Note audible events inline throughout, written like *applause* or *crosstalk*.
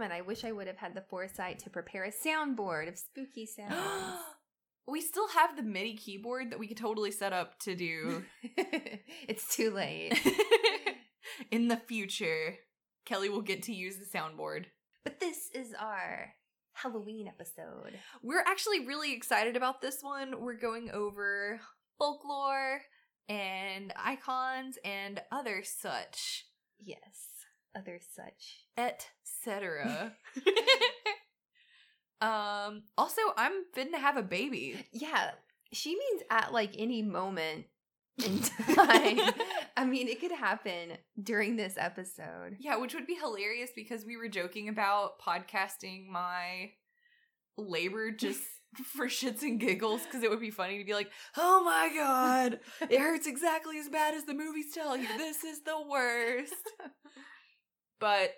spooky, scary. God damn it, I wish I would have had the foresight to prepare a soundboard of spooky *gasps* sounds. we still have the MIDI keyboard that we could totally set up to do *laughs* it's too late. *laughs* in the future. Kelly will get to use the soundboard. But this is our Halloween episode. We're actually really excited about this one. We're going over folklore and icons and other such, Yes, other such. etc. *laughs* *laughs* um also I'm fitting to have a baby. Yeah, she means at like any moment in *laughs* time. I mean, it could happen during this episode. Yeah, which would be hilarious because we were joking about podcasting my labor just for shits and giggles because it would be funny to be like, "Oh my god, it hurts exactly as bad as the movies tell you. This is the worst." But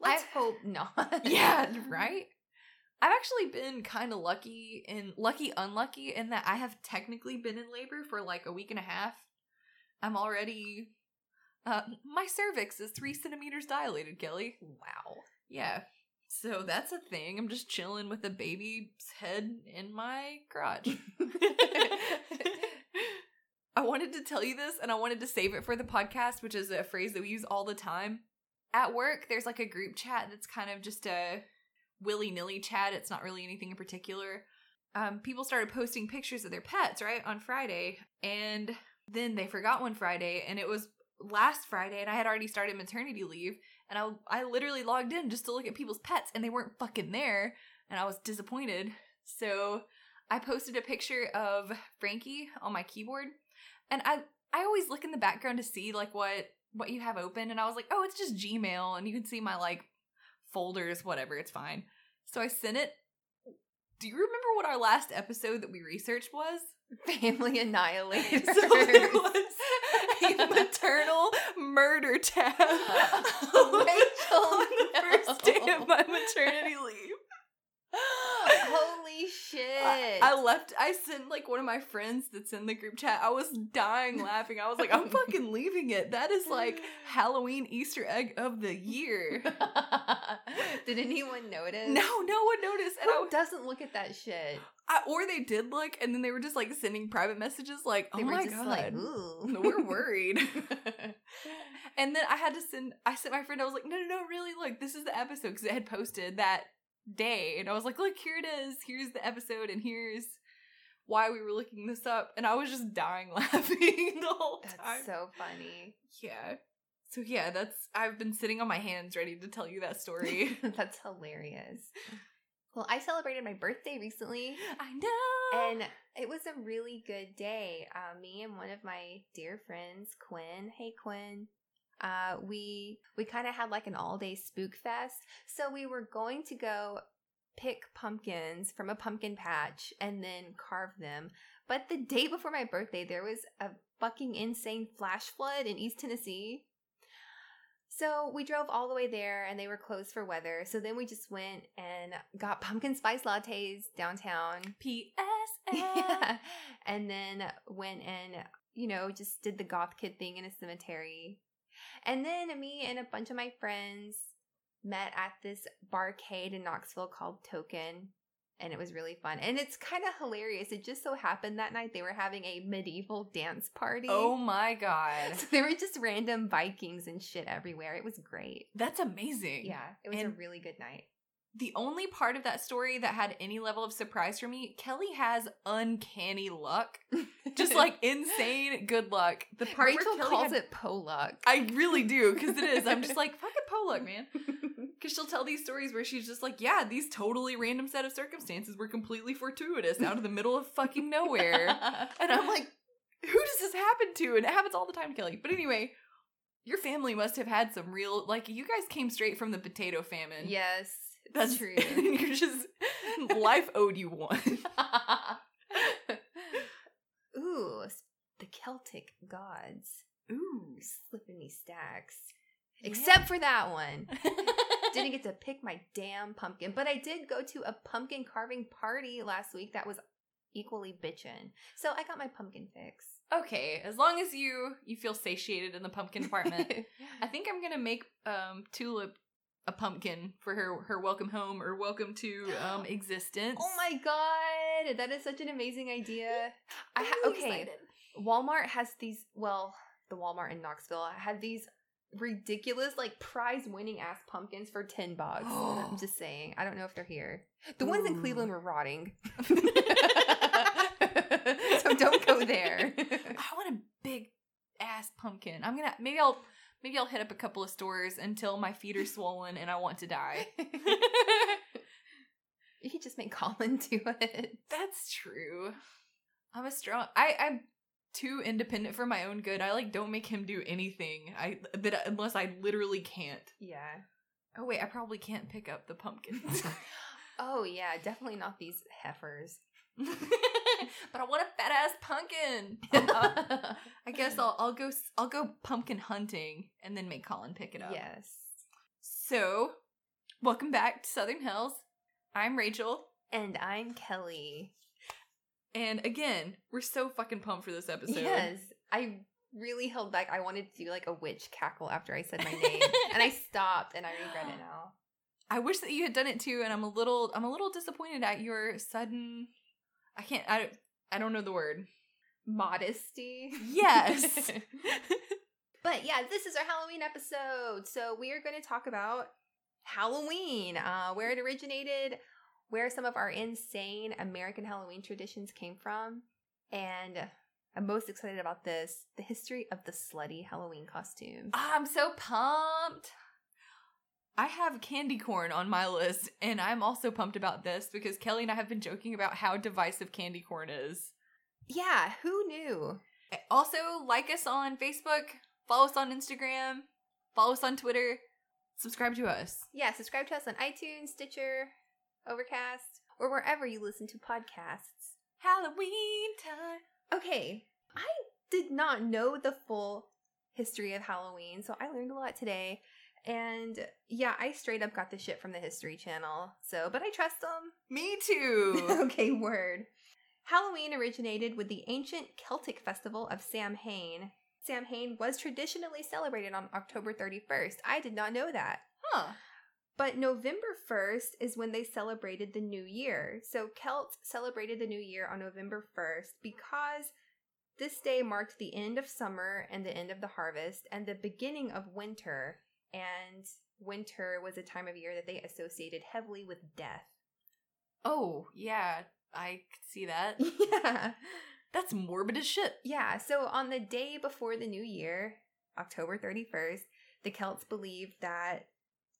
Let's I- hope not. *laughs* yeah, *laughs* right? I've actually been kind of lucky and lucky unlucky in that I have technically been in labor for like a week and a half. I'm already uh my cervix is three centimeters dilated, Kelly. Wow. Yeah. So that's a thing. I'm just chilling with a baby's head in my crotch. *laughs* I wanted to tell you this and I wanted to save it for the podcast, which is a phrase that we use all the time. At work, there's like a group chat that's kind of just a willy nilly chat. It's not really anything in particular. Um, people started posting pictures of their pets, right, on Friday. And then they forgot one Friday, and it was last Friday, and I had already started maternity leave. And I, I literally logged in just to look at people's pets, and they weren't fucking there. And I was disappointed. So I posted a picture of Frankie on my keyboard. And I, I always look in the background to see like what what you have open and I was like, "Oh, it's just Gmail." And you can see my like folders, whatever, it's fine. So I sent it. Do you remember what our last episode that we researched was? Family annihilated. *laughs* So it was *laughs* a maternal murder tab *laughs* on the first day of my maternity leave. Holy shit. I, I left. I sent like one of my friends that's in the group chat. I was dying laughing. I was like, I'm *laughs* fucking leaving it. That is like Halloween Easter egg of the year. *laughs* Did anyone notice? No, no one noticed, and I, Who doesn't look at that shit? I or they did look, and then they were just like sending private messages, like, "Oh They were my god, like, ooh. *laughs* we're worried." and then I had to send. I sent my friend. I was like, "No, no, no, really! Look, this is the episode because it had posted that day, and I was like, look, here it is. Here's the episode, and here's." Why we were looking this up, and I was just dying *laughs* laughing the whole That's time. so funny. yeah. So yeah, that's I've been sitting on my hands ready to tell you that story. *laughs* That's hilarious. Well, I celebrated my birthday recently, I know. and it was a really good day. Uh, me and one of my dear friends, Quinn. Hey, Quinn. Uh, we we kind of had like an all day spook fest. So we were going to go pick pumpkins from a pumpkin patch and then carve them. But the day before my birthday, there was a fucking insane flash flood in East Tennessee. So we drove all the way there and they were closed for weather. So then we just went and got pumpkin spice lattes downtown. *laughs* Yeah. And then went and, you know, just did the goth kid thing in a cemetery. And then me and a bunch of my friends met at this barcade in Knoxville called Token. And it was really fun. And it's kind of hilarious. It just so happened that night they were having a medieval dance party. Oh my god. *laughs* So there were just random Vikings and shit everywhere. It was great. That's amazing. Yeah, it was And- a really good night. The only part of that story that had any level of surprise for me, Kelly has uncanny luck. Just *laughs* like insane good luck. The part where Kelly calls had- it Polluck. I really do, because it is. I'm just like, fucking Polluck, man. *laughs* Because she'll tell these stories where she's just like, yeah, these totally random set of circumstances were completely fortuitous out of the middle of fucking nowhere. And I'm like, who does this happen to? And it happens all the time, Kelly. But anyway, your family must have had some real, like, you guys came straight from the potato famine. yes, That's *laughs* true. you're just, life owed you one. *laughs* Ooh, the Celtic gods. Ooh. Slipping me stacks. Yeah. Except for that one. *laughs* Didn't get to pick my damn pumpkin, but I did go to a pumpkin carving party last week that was equally bitchin'. So I got my pumpkin fix. Okay, as long as you you feel satiated in the pumpkin department, I think I'm gonna make um Tulip a pumpkin for her her welcome home or welcome to um *gasps* existence. oh my god, that is such an amazing idea. I ha- I'm really okay. excited. Walmart has these. Well, the Walmart in Knoxville had these ridiculous, like prize winning ass pumpkins for ten bucks. *gasps* I'm just saying. I don't know if they're here. The ones in Cleveland were rotting. *laughs* *laughs* so don't go there. *laughs* I want a big ass pumpkin. I'm gonna maybe I'll maybe I'll hit up a couple of stores until my feet are swollen and I want to die. *laughs* *laughs* you could just make Colin *laughs* do it. That's true. I'm a strong. I I'm too independent for my own good. I like don't make him do anything. I that unless I literally can't. Yeah. Oh wait, I probably can't pick up the pumpkins. Oh yeah, definitely not these heifers. *laughs* but I want a fat ass pumpkin. Uh, *laughs* I guess I'll I'll go I'll go pumpkin hunting and then make Colin pick it up. Yes. So, welcome back to Southern Hells. I'm Rachel, And I'm Kelly. and again, we're so fucking pumped for this episode. Yes. I really held back. I wanted to do like a witch cackle after I said my name. and I *laughs* stopped and I regret it now. I wish that you had done it too, and I'm a little I'm a little disappointed at your sudden. I can't. I don't. I don't know the word. Modesty. Yes. *laughs* But yeah, this is our Halloween episode. So we are going to talk about Halloween, uh, where it originated, where some of our insane American Halloween traditions came from, and I'm most excited about this the history of the slutty Halloween costumes. I'm so pumped. I have candy corn on my list, and I'm also pumped about this because Kelly and I have been joking about how divisive candy corn is. Yeah, who knew? Eh, also, like us on Facebook, follow us on Instagram, follow us on Twitter, subscribe to us. Yeah, subscribe to us on iTunes, Stitcher, Overcast, or wherever you listen to podcasts. Halloween time. Okay, I did not know the full history of Halloween, so I learned a lot today. And yeah, I straight up got the shit from the History Channel. So, but I trust them. *laughs* Me too. okay, word. Halloween originated with the ancient Celtic festival of Samhain. Samhain was traditionally celebrated on October 31st. I did not know that. huh. But November 1st is when they celebrated the new year. So Celts celebrated the new year on November 1st because this day marked the end of summer and the end of the harvest and the beginning of winter. And winter was a time of year that they associated heavily with death. Oh, yeah, I could see that. *laughs* yeah. That's morbid as shit. Yeah. So on the day before the new year, October 31st, the Celts believed that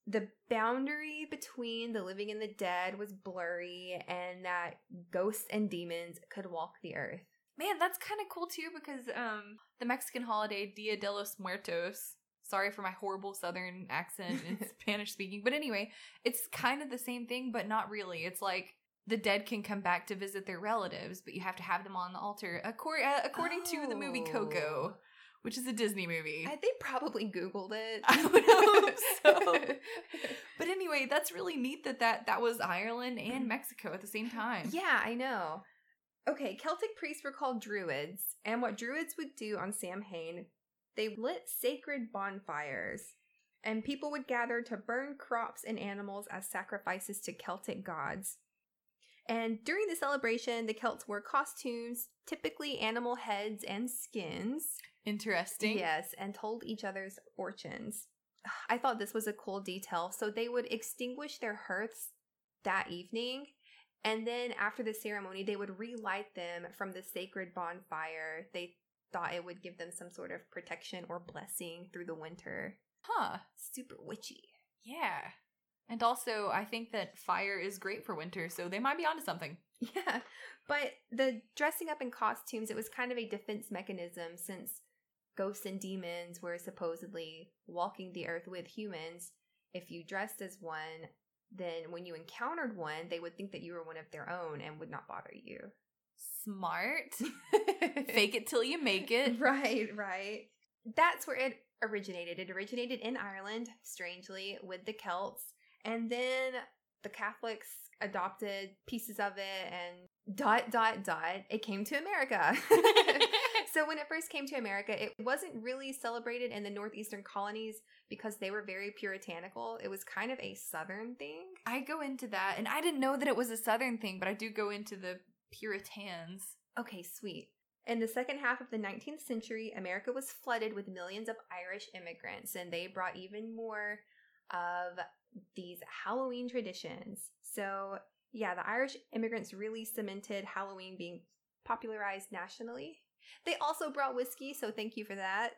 the boundary between the living and the dead was blurry and that ghosts and demons could walk the earth. Man, that's kind of cool too because um the Mexican holiday Dia de los Muertos. Sorry for my horrible southern accent and *laughs* Spanish speaking, but anyway, it's kind of the same thing but not really. It's like the dead can come back to visit their relatives, but you have to have them on the altar accor- uh, according to the movie Coco, Oh. which is a Disney movie. I, they probably Googled it. *laughs* I would hope so. *laughs* But anyway, that's really neat that that, that was Ireland and Mexico at the same time. Yeah, I know. Okay, Celtic priests were called druids, and what druids would do on Samhain, they lit sacred bonfires, and people would gather to burn crops and animals as sacrifices to Celtic gods. And during the celebration, the Celts wore costumes, typically animal heads and skins. Interesting. Yes, and told each other's fortunes. *sighs* I thought this was a cool detail. So they would extinguish their hearths that evening, and then after the ceremony, they would relight them from the sacred bonfire. They thought it would give them some sort of protection or blessing through the winter. Huh. Super witchy. Yeah. And also, I think that fire is great for winter, so they might be onto something. *laughs* Yeah, but the dressing up in costumes, it was kind of a defense mechanism since ghosts and demons were supposedly walking the earth with humans. If you dressed as one, then when you encountered one, they would think that you were one of their own and would not bother you. Smart. *laughs* Fake it till you make it. Right, right. That's where it originated. It originated in Ireland, strangely, with the Celts. And then the Catholics adopted pieces of it and dot dot dot it came to america *laughs* *laughs* so when it first came to america it wasn't really celebrated in the northeastern colonies because they were very puritanical it was kind of a southern thing I go into that, and I didn't know that it was a Southern thing, but I do go into the Puritans. okay sweet. In the second half of the 19th century america was flooded with millions of irish immigrants and they brought even more of these halloween traditions. So yeah the irish immigrants really cemented halloween being popularized nationally. They also brought whiskey so thank you for that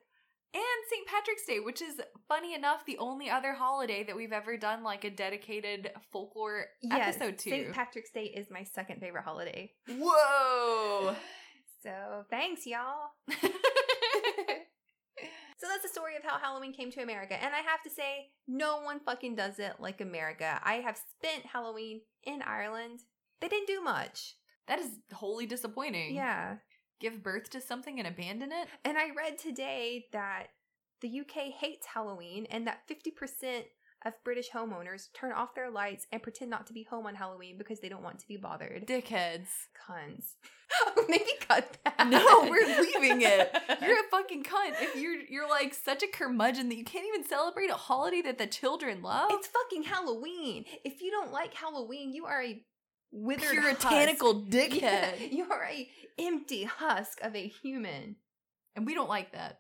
And St. Patrick's Day, which is funny enough the only other holiday that we've ever done like a dedicated folklore yes episode to. st patrick's day is my second favorite holiday Whoa! *sighs* *sighs* so thanks y'all *laughs* So that's the story of how Halloween came to America. And I have to say, no one fucking does it like America. I have spent Halloween in Ireland. They didn't do much. that is wholly disappointing. Yeah. Give birth to something and abandon it? And I read today that the UK hates Halloween and that 50% of British homeowners turn off their lights and pretend not to be home on Halloween because they don't want to be bothered. Dickheads. Cunts. *laughs* Maybe cut that. No, we're leaving it. *laughs* You're a fucking cunt if you're you're like such a curmudgeon that you can't even celebrate a holiday that the children love. It's fucking Halloween. If you don't like Halloween, you are a withered puritanical husk. dickhead. *laughs* Yeah, you are a empty husk of a human. And we don't like that.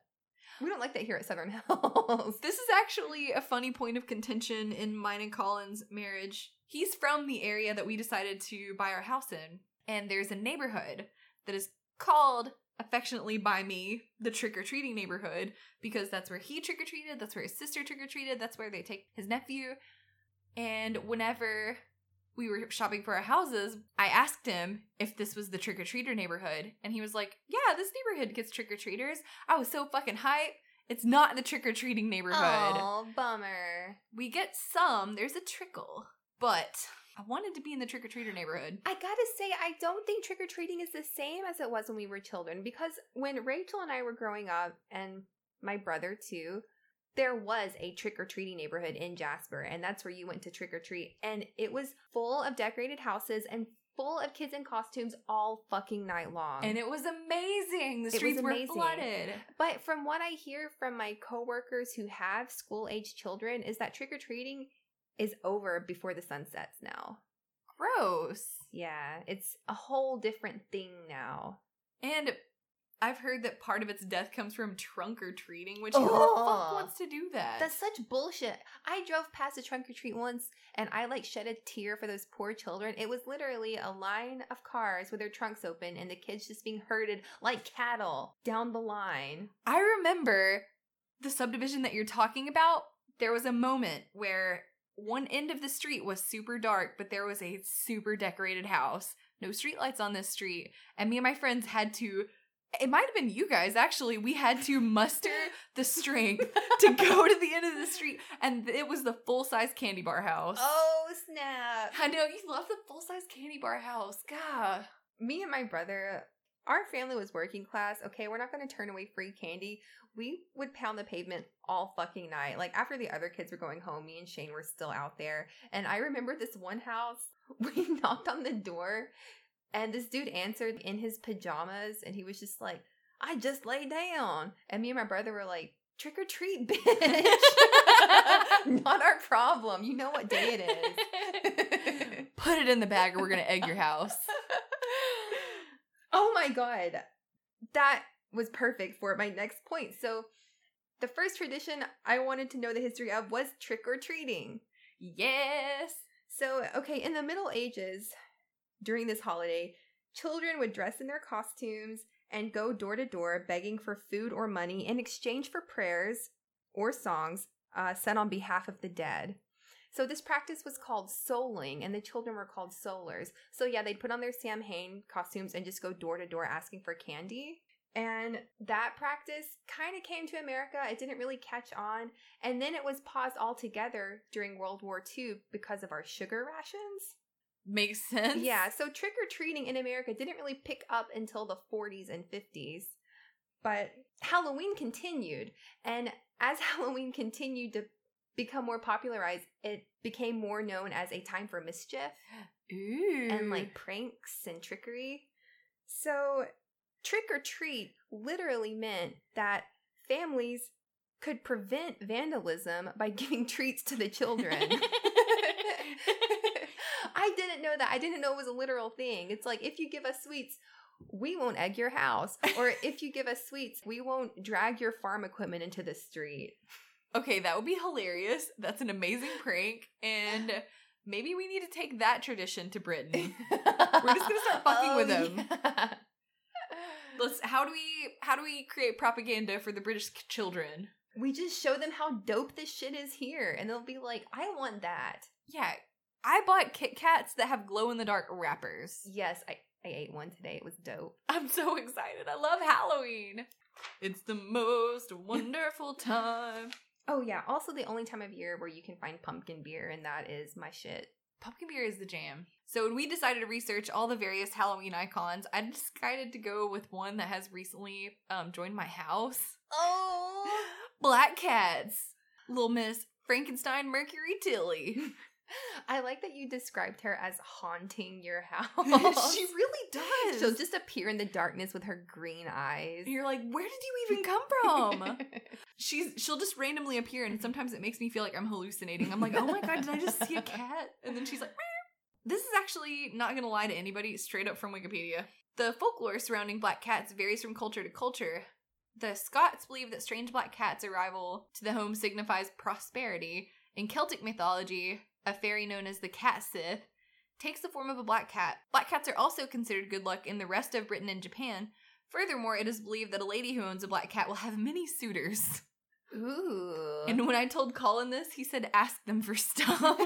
We don't like that here at Southern *laughs* Hells. This is actually a funny point of contention in mine and Colin's marriage. He's from the area that we decided to buy our house in, and there's a neighborhood that is called affectionately by me the trick or treating neighborhood because that's where he trick or treated, that's where his sister trick or treated, that's where they take his nephew. And whenever we were shopping for our houses, I asked him if this was the trick or treater neighborhood, and he was like, "Yeah, this neighborhood gets trick or treaters." I was so fucking hype. It's not the trick or treating neighborhood. Oh, bummer. We get some. There's a trickle, but I wanted to be in the trick or treater neighborhood. I gotta say, I don't think trick or treating is the same as it was when we were children because when Rachel and I were growing up, and my brother too, there was a trick or treating neighborhood in Jasper, and that's where you went to trick or treat. And it was full of decorated houses and full of kids in costumes all fucking night long. And it was amazing. The streets were flooded. But from what I hear from my coworkers who have school age children, is that trick or treating is over before the sun sets now. Gross. Yeah, it's a whole different thing now. And I've heard that part of its death comes from trunk or treating, which who the fuck wants to do that? That's such bullshit. I drove past a trunk or treat once and I like shed a tear for those poor children. It was literally a line of cars with their trunks open and the kids just being herded like cattle down the line. I remember the subdivision that you're talking about. There was a moment where one end of the street was super dark, but there was a super decorated house. No streetlights on this street. And me and my friends had to. It might have been you guys, actually. We had to muster *laughs* the strength to go to the end of the street, and it was the full size candy bar house. Oh, snap. I know, you love the full size candy bar house. God. me and my brother, our family was working class. Okay, we're not going to turn away free candy. We would pound the pavement all fucking night. Like after the other kids were going home, me and Shane were still out there. And I remember this one house, *laughs* we knocked on the door and this dude answered in his pajamas and he was just like, I just laid down. And me and my brother were like, trick or treat, *laughs* bitch. *laughs* not our problem. You know what day it is. *laughs* Put it in the bag or we're gonna egg your house. oh my god. That was perfect for my next point. So, the first tradition I wanted to know the history of was trick or treating. Yes. So, okay, in the Middle Ages, during this holiday, children would dress in their costumes and go door to door begging for food or money in exchange for prayers or songs uh, on behalf of the dead. So this practice was called souling, and the children were called soulers. So yeah, they'd put on their Samhain costumes and just go door to door asking for candy. And that practice kind of came to America. It didn't really catch on. And then it was paused altogether during World War II because of our sugar rations. Makes sense. Yeah, so trick or treating in America didn't really pick up until the 40s and 50s. But Halloween continued. And as *laughs* Halloween continued to become more popularized, it became more known as a time for mischief *gasps* Ooh. and like pranks and trickery. So, trick or treat literally meant that families could prevent vandalism by *laughs* giving treats to the children. *laughs* I didn't know that. I didn't know it was a literal thing. It's like if you give us sweets, we won't egg your house. Or *laughs* if you give us sweets, we won't drag your farm equipment into the street. Okay, that would be hilarious. That's an amazing prank. And maybe we need to take that tradition to Britain. *laughs* We're just gonna start fucking with oh, them. Let's how do we how do we create propaganda for the British children? We just show them how dope this shit is here, and they'll be like, I want that. Yeah. I bought Kit Kats that have glow in the dark wrappers. Yes, I, I ate one today. It was dope. *laughs* I'm so excited. I love Halloween. It's the most *laughs* wonderful time. Oh, yeah. Also, the only time of year where you can find pumpkin beer, and that is my shit. Pumpkin beer is the jam. So when we decided to research all the various Halloween icons, I decided to go with one that has recently um, joined my house. Oh. *laughs* Black Cats. Little Miss Frankenstein Mercury Tilly. I like that you described her as haunting your *laughs* house. she really does. She'll just appear in the darkness with her green eyes. And you're like, where did you even come from? *laughs* She's she'll just randomly appear, and sometimes it makes me feel like I'm hallucinating. I'm like, oh my god, did I just see a cat? And then she's like, Meow. this is actually not gonna lie to anybody. Straight up from Wikipedia, the folklore surrounding black cats varies from culture to culture. The Scots believe that strange black cats' arrival to the home signifies prosperity. In Celtic mythology, a fairy known as the Cat Sith takes the form of a black cat. Black cats are also considered good luck in the rest of Britain and Japan. Furthermore, it is believed that a lady who owns a black cat will have many suitors. Ooh. And when I told Colin this, he said, ask them for stuff. *laughs* so I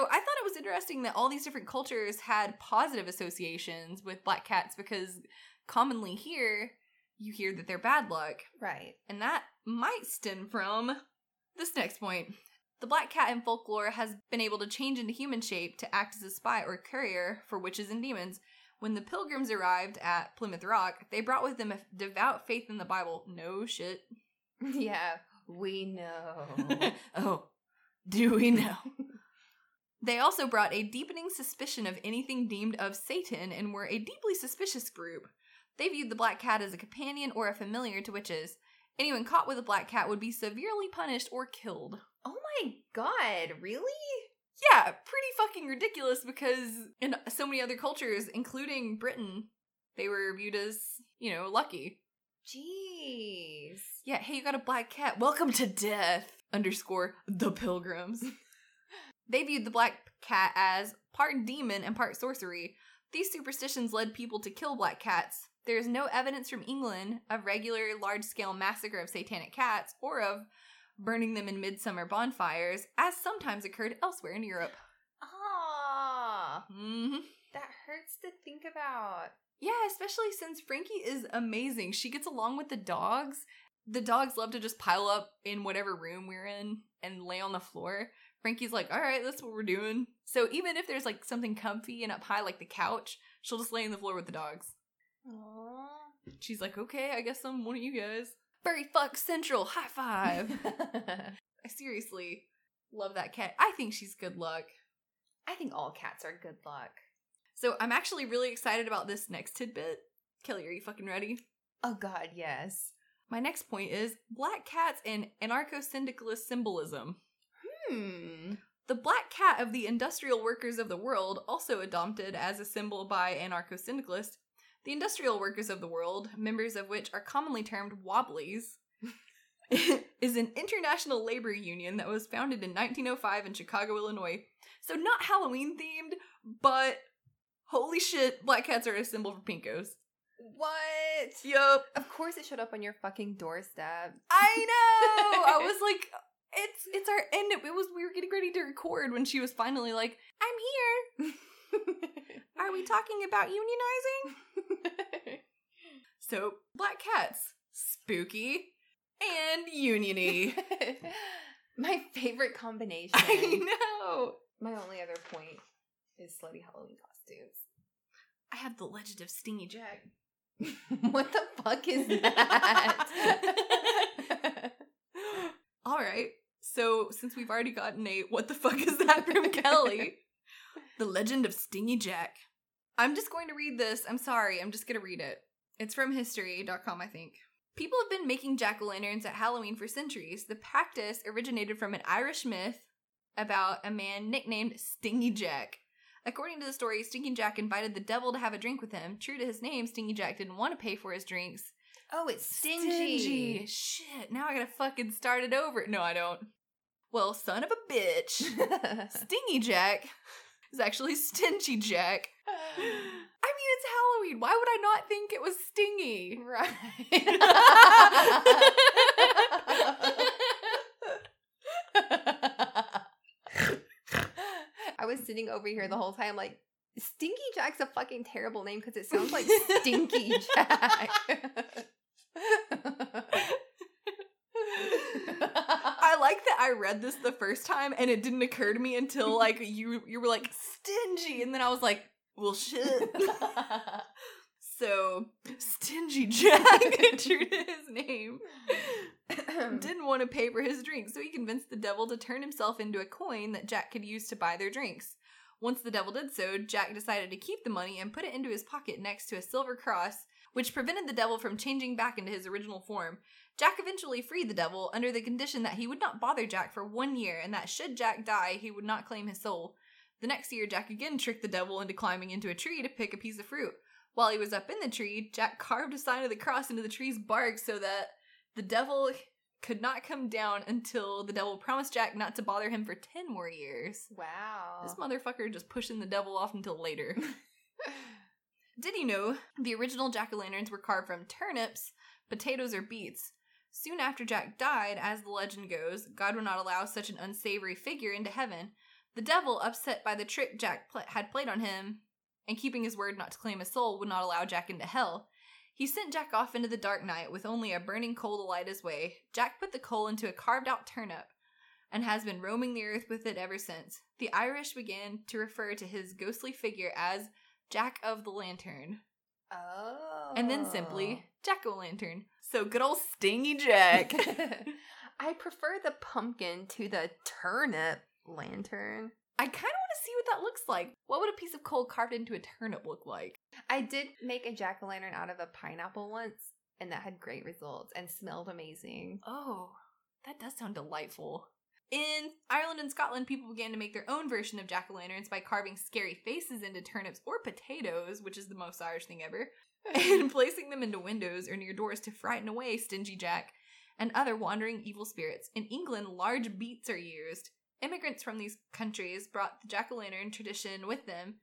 thought it was interesting that all these different cultures had positive associations with black cats because commonly here, you hear that they're bad luck. right. And that might stem from this next point. The black cat in folklore has been able to change into human shape to act as a spy or courier for witches and demons. When the pilgrims arrived at Plymouth Rock, they brought with them a devout faith in the Bible. No shit. *laughs* Yeah, we know. *laughs* oh, do we know? *laughs* They also brought a deepening suspicion of anything deemed of Satan and were a deeply suspicious group. They viewed the black cat as a companion or a familiar to witches. Anyone caught with a black cat would be severely punished or killed. Oh my god, really? Yeah, pretty fucking ridiculous because in so many other cultures, including Britain, they were viewed as, you know, lucky. Jeez. Yeah, hey, you got a black cat. Welcome to death. Underscore the pilgrims. *laughs* they viewed the black cat as part demon and part sorcery. These superstitions led people to kill black cats. There is no evidence from England of regular large scale massacre of satanic cats or of burning them in midsummer bonfires, as sometimes occurred elsewhere in Europe. Ah, hmm that hurts to think about. Yeah, especially since Frankie is amazing. She gets along with the dogs. The dogs love to just pile up in whatever room we're in and lay on the floor. Frankie's like, all right, that's what we're doing. So even if there's like something comfy and up high, like the couch, she'll just lay on the floor with the dogs. Aww. She's like, okay, I guess I'm one of you guys. Furry Fuck Central, high five. *laughs* I seriously love that cat. I think she's good luck. I think all cats are good luck. So I'm actually really excited about this next tidbit. Kelly, are you fucking ready? Oh god, yes. My next point is black cats and anarcho syndicalist symbolism. Hmm. The black cat of the industrial workers of the world, also adopted as a symbol by anarcho syndicalists, the industrial workers of the world, members of which are commonly termed wobblies, *laughs* is an international labor union that was founded in 1905 in Chicago, Illinois. So not Halloween themed, but holy shit, black cats are a symbol for pinkos. What? Yup. Of course it showed up on your fucking doorstep. I know. *laughs* I was like, it's it's our end. It was we were getting ready to record when she was finally like, I'm here. *laughs* Are we talking about unionizing? *laughs* So black cats, spooky and uniony. *laughs* My favorite combination. I know. My only other point is slutty Halloween costumes. I have the legend of Stingy Jack. *laughs* what the fuck is that? All right. So, since we've already gotten a what the fuck is that from Kelly? The Legend of Stingy Jack. I'm just going to read this. I'm sorry. I'm just going to read it. It's from history.com, I think. People have been making jack o' lanterns at Halloween for centuries. The practice originated from an Irish myth about a man nicknamed Stingy Jack. According to the story, Stingy Jack invited the devil to have a drink with him. True to his name, Stingy Jack didn't want to pay for his drinks. Oh, it's stingy. Stingy. Shit, now I gotta fucking start it over. No, I don't. Well, son of a bitch. *laughs* Stingy Jack is actually *laughs* Stingy Jack. *sighs* I mean, it's Halloween. Why would I not think it was stingy? right. I was sitting over here the whole time, like, Stinky Jack's a fucking terrible name because it sounds like *laughs* Stinky Jack. *laughs* I like that I read this the first time and it didn't occur to me until like you you were like stingy and then I was like, well shit. *laughs* so stingy Jack, *laughs* true to his name, *clears throat* didn't want to pay for his drink, so he convinced the devil to turn himself into a coin that Jack could use to buy their drinks. Once the devil did so, Jack decided to keep the money and put it into his pocket next to a silver cross, which prevented the devil from changing back into his original form. Jack eventually freed the devil under the condition that he would not bother Jack for one year and that should Jack die, he would not claim his soul. The next year, Jack again tricked the devil into climbing into a tree to pick a piece of fruit. While he was up in the tree, Jack carved a sign of the cross into the tree's bark so that the devil could not come down until the devil promised Jack not to bother him for 10 more years. Wow. This motherfucker just pushing the devil off until later. *laughs* Did you know the original jack o' lanterns were carved from turnips, potatoes, or beets? Soon after Jack died, as the legend goes, God would not allow such an unsavory figure into heaven. The devil, upset by the trick Jack pl- had played on him, and keeping his word not to claim his soul, would not allow Jack into hell. He sent Jack off into the dark night with only a burning coal to light his way. Jack put the coal into a carved out turnip and has been roaming the earth with it ever since. The Irish began to refer to his ghostly figure as Jack of the Lantern. Oh. And then simply oh. Jack o' Lantern. So good old Stingy Jack. *laughs* I prefer the pumpkin to the turnip lantern. I kind of want to see what that looks like. What would a piece of coal carved into a turnip look like? I did make a jack o' lantern out of a pineapple once, and that had great results and smelled amazing. Oh, that does sound delightful. In Ireland and Scotland, people began to make their own version of jack o' lanterns by carving scary faces into turnips or potatoes, which is the most Irish thing ever, *laughs* and placing them into windows or near doors to frighten away Stingy Jack and other wandering evil spirits. In England, large beets are used. Immigrants from these countries brought the jack o' lantern tradition with them.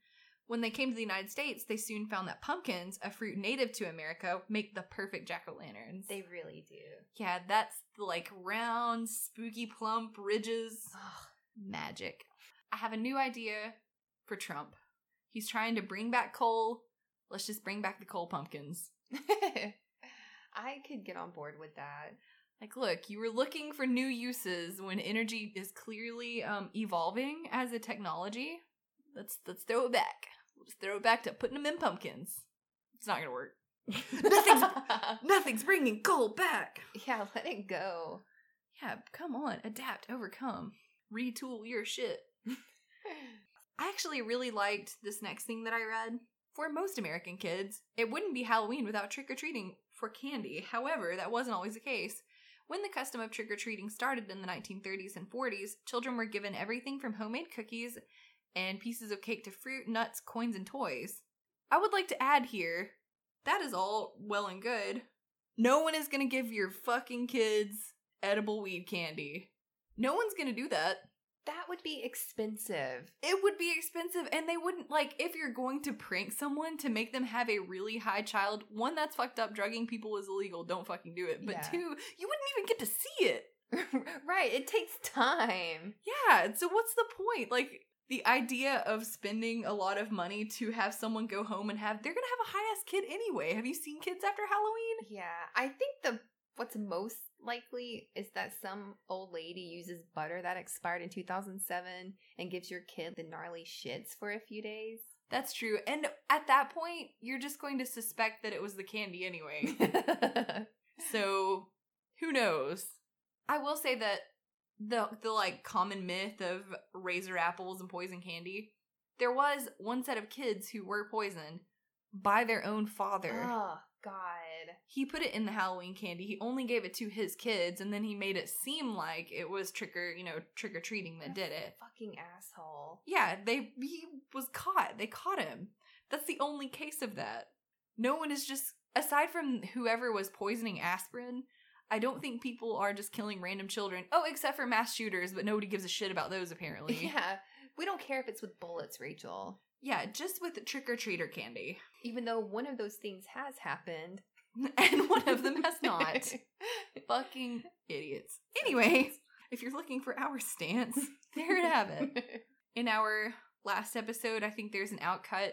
When they came to the United States, they soon found that pumpkins, a fruit native to America, make the perfect jack o' lanterns. They really do. Yeah, that's the like round, spooky, plump ridges. Magic. I have a new idea for Trump. He's trying to bring back coal. Let's just bring back the coal pumpkins. *laughs* I could get on board with that. Like, look, you were looking for new uses when energy is clearly um, evolving as a technology. Let's let's throw it back. We'll just throw it back to putting them in pumpkins. It's not gonna work. *laughs* Nothing's *laughs* nothing's bringing coal back. yeah, let it go. Yeah, come on, adapt, overcome, retool your shit. I actually really liked this next thing that I read. For most American kids, it wouldn't be Halloween without trick or treating for candy. However, that wasn't always the case. When the custom of trick or treating started in the 1930s and 40s, children were given everything from homemade cookies and pieces of cake to fruit, nuts, coins, and toys. I would like to add here that is all well and good. No one is going to give your fucking kids edible weed candy. No one's going to do that. That would be expensive. It would be expensive, and they wouldn't like if you're going to prank someone to make them have a really high child. One, that's fucked up. Drugging people is illegal. Don't fucking do it. But Yeah. two, you wouldn't even get to see it. *laughs* right, it takes time. Yeah. So what's the point? Like the idea of spending a lot of money to have someone go home and have they're gonna have a high ass kid anyway. Have you seen kids after Halloween? Yeah, I think the what's most likely is that some old lady uses butter that expired in 2007 and gives your kid the gnarly shits for a few days. That's true. And at that point, you're just going to suspect that it was the candy anyway. *laughs* So, who knows? I will say that the the like common myth of razor apples and poison candy. There was one set of kids who were poisoned by their own father. Oh God. He put it in the Halloween candy. He only gave it to his kids, and then he made it seem like it was trick or you know trick or treating that did it. Fucking asshole. Yeah, they he was caught. They caught him. That's the only case of that. No one is just aside from whoever was poisoning aspirin. I don't think people are just killing random children. Oh, except for mass shooters, but nobody gives a shit about those apparently. *laughs* Yeah. We don't care if it's with bullets, Rachel. Yeah, just with trick or treater candy. Even though one of those things has happened. *laughs* And one of them has not. *laughs* Fucking idiots. Anyway, if you're looking for our stance, there it have it. In our last episode, I think there's an outcut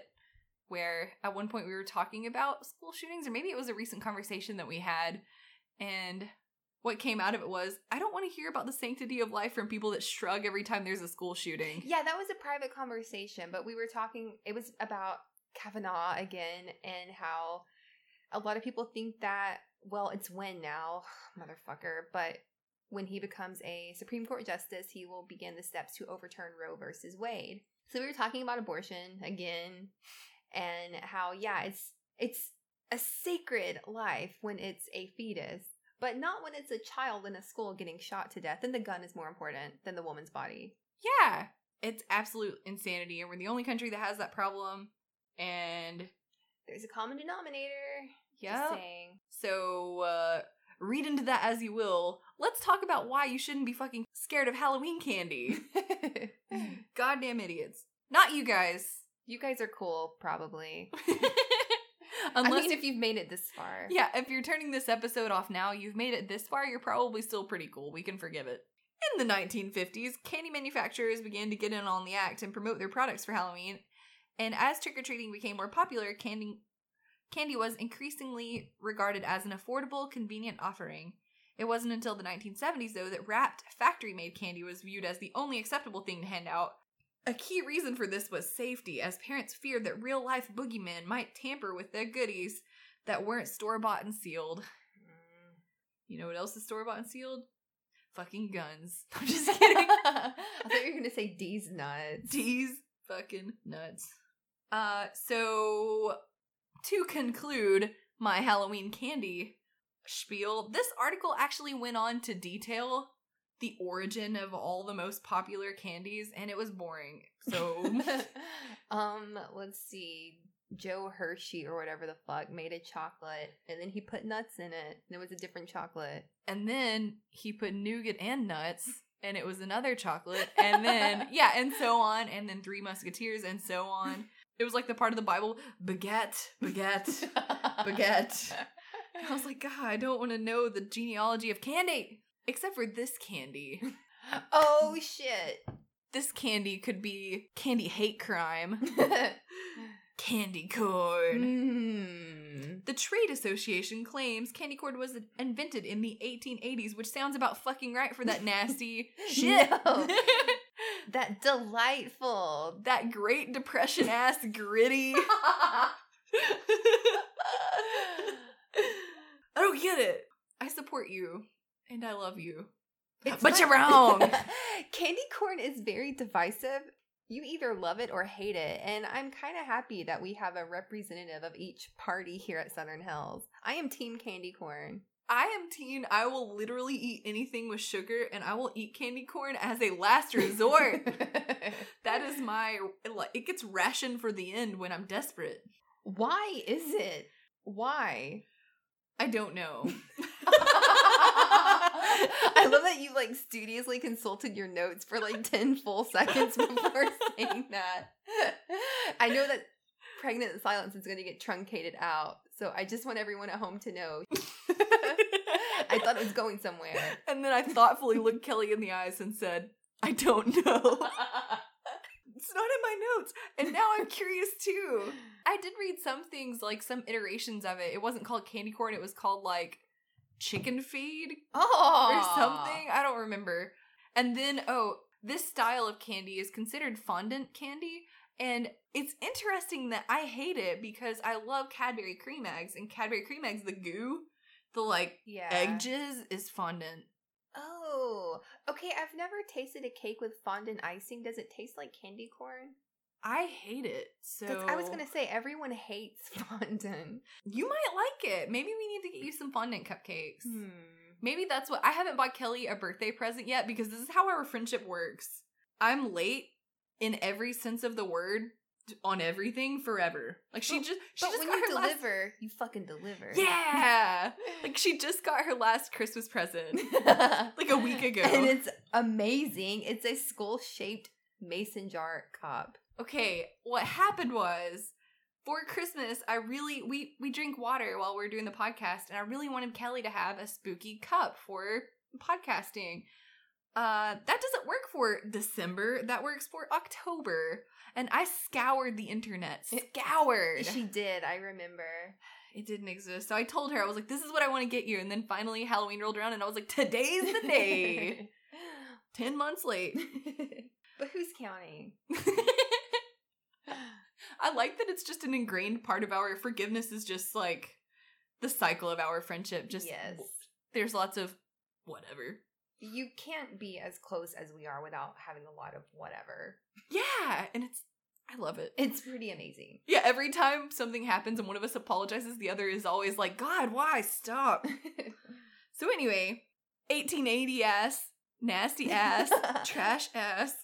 where at one point we were talking about school shootings, or maybe it was a recent conversation that we had. And what came out of it was, I don't want to hear about the sanctity of life from people that shrug every time there's a school shooting. Yeah, that was a private conversation, but we were talking, it was about Kavanaugh again and how a lot of people think that, well, it's when now, *sighs* motherfucker, but when he becomes a Supreme Court justice, he will begin the steps to overturn Roe versus Wade. So we were talking about abortion again and how yeah, it's it's a sacred life when it's a fetus, but not when it's a child in a school getting shot to death. Then the gun is more important than the woman's body. Yeah, it's absolute insanity, and we're the only country that has that problem. And There's a common denominator. yeah, so uh, read into that as you will. Let's talk about why you shouldn't be fucking scared of Halloween candy. *laughs* *laughs* Goddamn idiots! Not you guys. you guys are cool, probably. *laughs* Unless I mean, if you've made it this far. Yeah, if you're turning this episode off now, you've made it this far, you're probably still pretty cool. We can forgive it. In the 1950s, candy manufacturers began to get in on the act and promote their products for Halloween. And as trick or treating became more popular, candy, candy was increasingly regarded as an affordable, convenient offering. It wasn't until the 1970s, though, that wrapped, factory made candy was viewed as the only acceptable thing to hand out. A key reason for this was safety, as parents feared that real life boogeymen might tamper with their goodies that weren't store bought and sealed. Mm. You know what else is store bought and sealed? Fucking guns. *laughs* I'm just kidding. *laughs* I thought you were gonna say D's nuts. D's fucking nuts. Uh, so to conclude my Halloween candy spiel, this article actually went on to detail the origin of all the most popular candies, and it was boring. So *laughs* um, let's see. Joe Hershey or whatever the fuck made a chocolate and then he put nuts in it. And it was a different chocolate. and then he put nougat and nuts, and it was another chocolate, *laughs* and then yeah, and so on, and then Three Musketeers, and so on. It was like the part of the Bible, baguette, baguette, *laughs* baguette. I was like, God, I don't want to know the genealogy of candy, except for this candy. *laughs* oh shit. This candy could be candy hate crime, *laughs* candy corn. mm. The Trade Association claims candy corn was invented in the 1880s, which sounds about fucking right for that nasty *laughs* shit. That delightful. that Great Depression ass gritty. I don't get it. I support you and I love you. It's But not- you're wrong. *laughs* Candy corn is very divisive. You either love it or hate it. And I'm kind of happy that we have a representative of each party here at Southern Hells. I am Team Candy Corn. I am teen. I will literally eat anything with sugar and I will eat candy corn as a last resort. *laughs* that is my it gets rationed for the end when I'm desperate. Why is it? Why? I don't know. *laughs* I love that you like studiously consulted your notes for like 10 full seconds before *laughs* saying that. I know that pregnant silence is going to get truncated out. So I just want everyone at home to know. *laughs* I thought it was going somewhere. and then I thoughtfully looked Kelly in the eyes and said, I don't know. *laughs* It's not in my notes. And now I'm curious too. I did read some things, like some iterations of it. It wasn't called candy corn, it was called like chicken feed Oh. or something. I don't remember. And then, oh, this style of candy is considered fondant candy. And it's interesting that I hate it because I love Cadbury cream eggs, and Cadbury cream eggs, the goo, the like Yeah. edges is fondant. Oh. Okay, I've never tasted a cake with fondant icing. Does it taste like candy corn? I hate it. So I was gonna say everyone hates *laughs* fondant. you might like it. Maybe we need to get you some fondant cupcakes. Hmm. Maybe that's what I haven't bought Kelly a birthday present yet because this is how our friendship works. I'm late in every sense of the word on everything forever. Like she just she But just when got you her last deliver, you fucking deliver. Yeah. *laughs* like she just got her last Christmas present *laughs* like a week ago. and it's amazing. It's a skull shaped mason jar cup. Okay, what happened was for Christmas, I really we we drink water while we're doing the podcast, and I really wanted Kelly to have a spooky cup for podcasting. Uh, that doesn't work for December. That works for October. And I scoured the internet. Scoured. She did, I remember. it didn't exist. So I told her, I was like, this is what I want to get you. And then finally Halloween rolled around and I was like, today's the day. *laughs* 10 months late. *laughs* but who's counting? *laughs* I like that it's just an ingrained part of our forgiveness is just like the cycle of our friendship. Just yes. there's lots of whatever. You can't be as close as we are without having a lot of whatever. Yeah, and it's I love it. It's pretty amazing. Yeah, every time something happens and one of us apologizes, the other is always like, God, why? Stop. *laughs* so anyway, 1880 ass, nasty ass, *laughs* trash ass.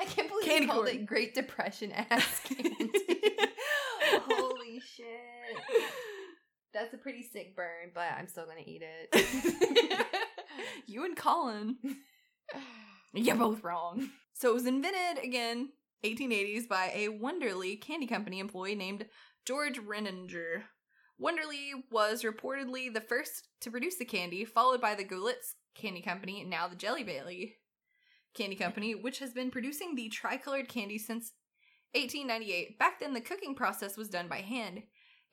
I can't believe Candy you called corn. it Great Depression ass *laughs* shit. *laughs* That's a pretty sick burn, but I'm still gonna eat it. *laughs* you and Colin. *laughs* You're both wrong. So it was invented again, 1880s, by a Wunderle candy company employee named George Renninger. Wunderle was reportedly the first to produce the candy, followed by the Goelitz Candy Company, and now the Jelly Belly Candy Company, which has been producing the tricolored candy since 1898. Back then, the cooking process was done by hand.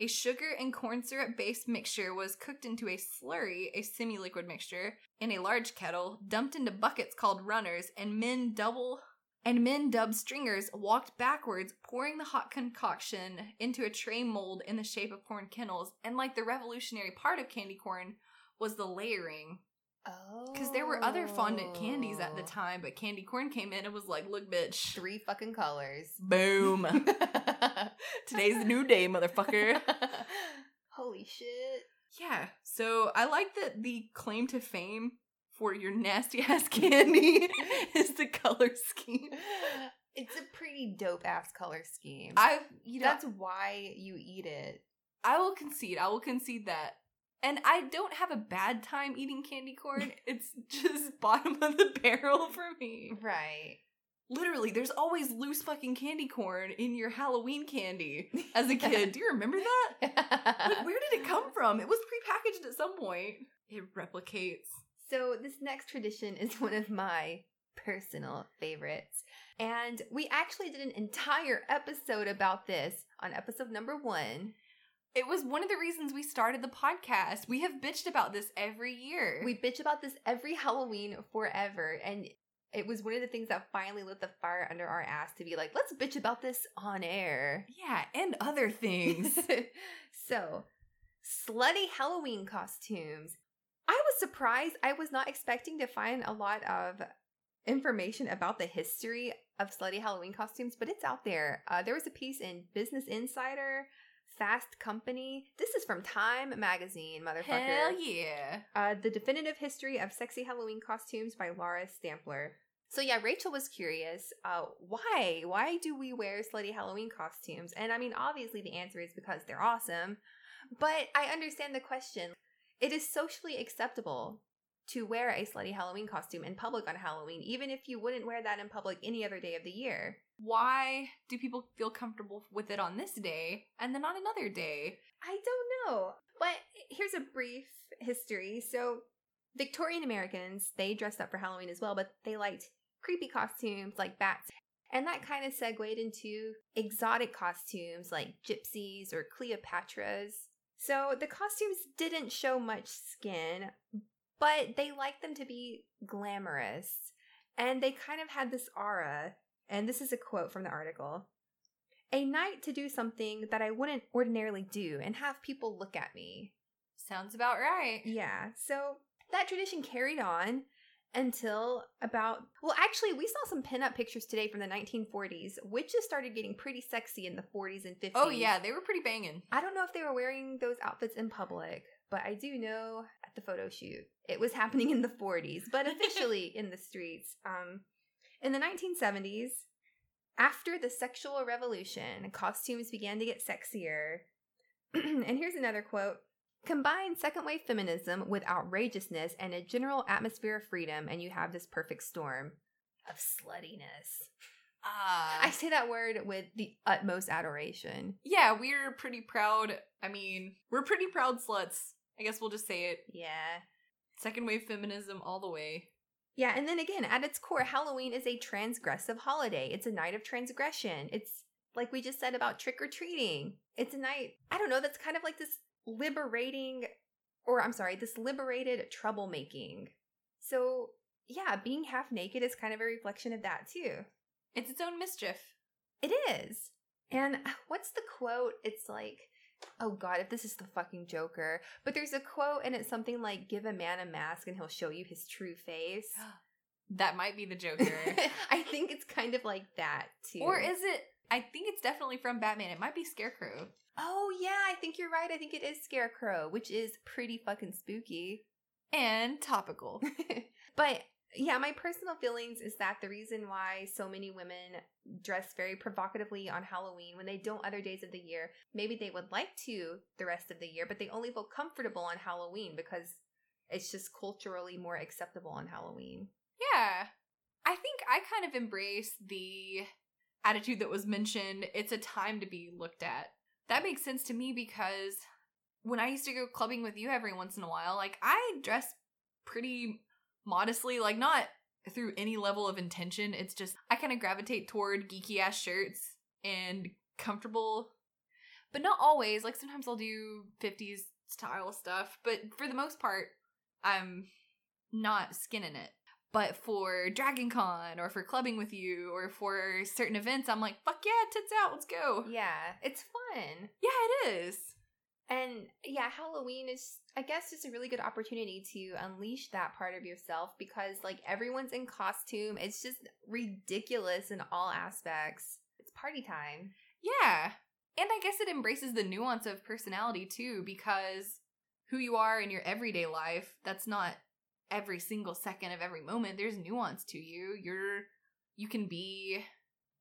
A sugar and corn syrup based mixture was cooked into a slurry, a semi liquid mixture, in a large kettle, dumped into buckets called runners, and men double and men dubbed stringers walked backwards, pouring the hot concoction into a tray mold in the shape of corn kennels. And like the revolutionary part of candy corn was the layering. Oh. Because there were other fondant candies at the oh. time, but candy corn came in and was like, look, bitch. Three fucking colors. Boom. *laughs* Today's the new day, motherfucker. *laughs* Holy shit. Yeah. So I like that the claim to fame for your nasty *laughs* ass candy is the color scheme. It's a pretty dope ass color scheme. I you know That's why you eat it. I will concede. I will concede that. And I don't have a bad time eating candy corn. *laughs* It's just bottom of the barrel for me. Right. Literally, there's always loose fucking candy corn in your Halloween candy *laughs* as a kid. Do you remember *laughs* that? Like, where did it come from? It was prepackaged at some point. It replicates. So, this next tradition is one of my personal favorites. And we actually did an entire episode about this on episode number one. It was one of the reasons we started the podcast. We have bitched about this every year. We bitch about this every Halloween forever. And it was one of the things that finally lit the fire under our ass to be like, let's bitch about this on air. yeah, and other things. *laughs* so, slutty Halloween costumes. I was surprised. I was not expecting to find a lot of information about the history of slutty Halloween costumes, but it's out there. Uh, there was a piece in Business Insider, Fast Company. This is from Time Magazine, motherfucker. Hell yeah. Uh, the Definitive History of Sexy Halloween Costumes by Laura Stampler. So yeah, Rachel was curious. Uh, why? Why do we wear slutty Halloween costumes? And I mean, obviously the answer is because they're awesome. But I understand the question. It is socially acceptable to wear a slutty Halloween costume in public on Halloween, even if you wouldn't wear that in public any other day of the year. Why do people feel comfortable with it on this day and then on another day? I don't know. But here's a brief history. So, Victorian Americans, they dressed up for Halloween as well, but they liked creepy costumes like bats. And that kind of segued into exotic costumes like gypsies or Cleopatras. So, the costumes didn't show much skin, but they like them to be glamorous. And they kind of had this aura. And this is a quote from the article a night to do something that I wouldn't ordinarily do and have people look at me. Sounds about right. Yeah, so that tradition carried on, until about well actually we saw some pinup pictures today from the 1940s witches started getting pretty sexy in the 40s and 50s Oh yeah, they were pretty banging. i don't know if they were wearing those outfits in public but i do know at the photo shoot it was happening in the 40s but *laughs* officially in the streets um in the 1970s after the sexual revolution costumes began to get sexier *clears throat* and here's another quote Combine second wave feminism with outrageousness and a general atmosphere of freedom, and you have this perfect storm of sluttiness. Ah, I say that word with the utmost adoration. yeah, we're pretty proud. I mean, we're pretty proud sluts. I guess we'll just say it. Yeah. Second wave feminism all the way. Yeah, and then again, at its core, Halloween is a transgressive holiday. It's a night of transgression. It's like we just said about trick or treating. It's a night, I don't know, that's kind of like this liberating, or I'm sorry, this liberated troublemaking. So, yeah, being half naked is kind of a reflection of that too. It's its own mischief. It is. And uh, what's the quote? It's like, oh God, if this is the fucking Joker. But there's a quote and it's something like, give a man a mask and he'll show you his true face. *gasps* That might be the Joker. *laughs* I think it's kind of like that too. or is it? I think it's definitely from Batman. It might be Scarecrow. Oh yeah, I think you're right. I think it is Scarecrow, which is pretty fucking spooky. And topical. *laughs* but yeah, my personal feelings is that the reason why so many women dress very provocatively on Halloween when they don't other days of the year, maybe they would like to the rest of the year, but they only feel comfortable on Halloween because it's just culturally more acceptable on Halloween. Yeah. I think I kind of embrace the attitude that was mentioned. It's a time to be looked at. That makes sense to me because when I used to go clubbing with you every once in a while, like I dress pretty modestly, like not through any level of intention. It's just I kind of gravitate toward geeky ass shirts and comfortable, but not always. Like sometimes I'll do 50s style stuff, but for the most part, I'm not skinning it. But for Dragon Con or for clubbing with you or for certain events, I'm like, fuck yeah, tits out, let's go. Yeah, it's fun. Yeah, it is. And yeah, Halloween is, I guess, just a really good opportunity to unleash that part of yourself because, like, everyone's in costume. It's just ridiculous in all aspects. It's party time. Yeah. And I guess it embraces the nuance of personality too, because who you are in your everyday life, that's not every single second of every moment. There's nuance to you. You're you can be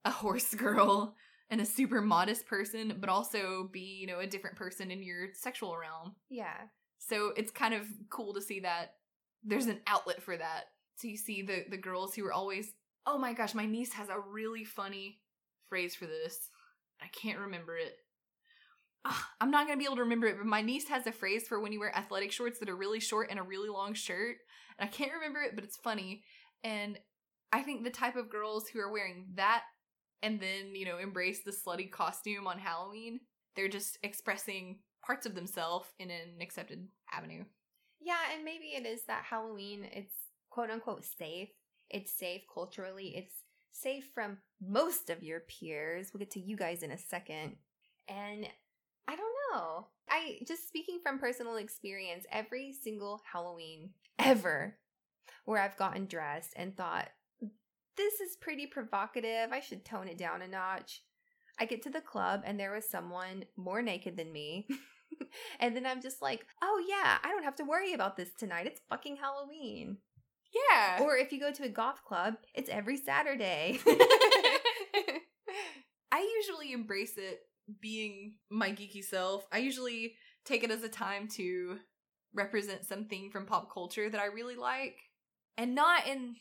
a horse *laughs* girl and a super modest person, but also be, you know, a different person in your sexual realm. Yeah. So it's kind of cool to see that there's an outlet for that. So you see the the girls who are always, oh my gosh, my niece has a really funny phrase for this. I can't remember it. Ugh, I'm not gonna be able to remember it, but my niece has a phrase for when you wear athletic shorts that are really short and a really long shirt. And I can't remember it, but it's funny. And I think the type of girls who are wearing that and then, you know, embrace the slutty costume on Halloween, they're just expressing parts of themselves in an accepted avenue. Yeah, and maybe it is that Halloween, it's quote unquote safe. It's safe culturally. It's safe from most of your peers. We'll get to you guys in a second. And I don't know. I just speaking from personal experience, every single Halloween ever where I've gotten dressed and thought, this is pretty provocative. I should tone it down a notch. I get to the club and there was someone more naked than me. *laughs* and then I'm just like, oh yeah, I don't have to worry about this tonight. It's fucking Halloween. Yeah. Or if you go to a golf club, it's every Saturday. *laughs* *laughs* I usually embrace it being my geeky self. I usually take it as a time to represent something from pop culture that I really like. And not in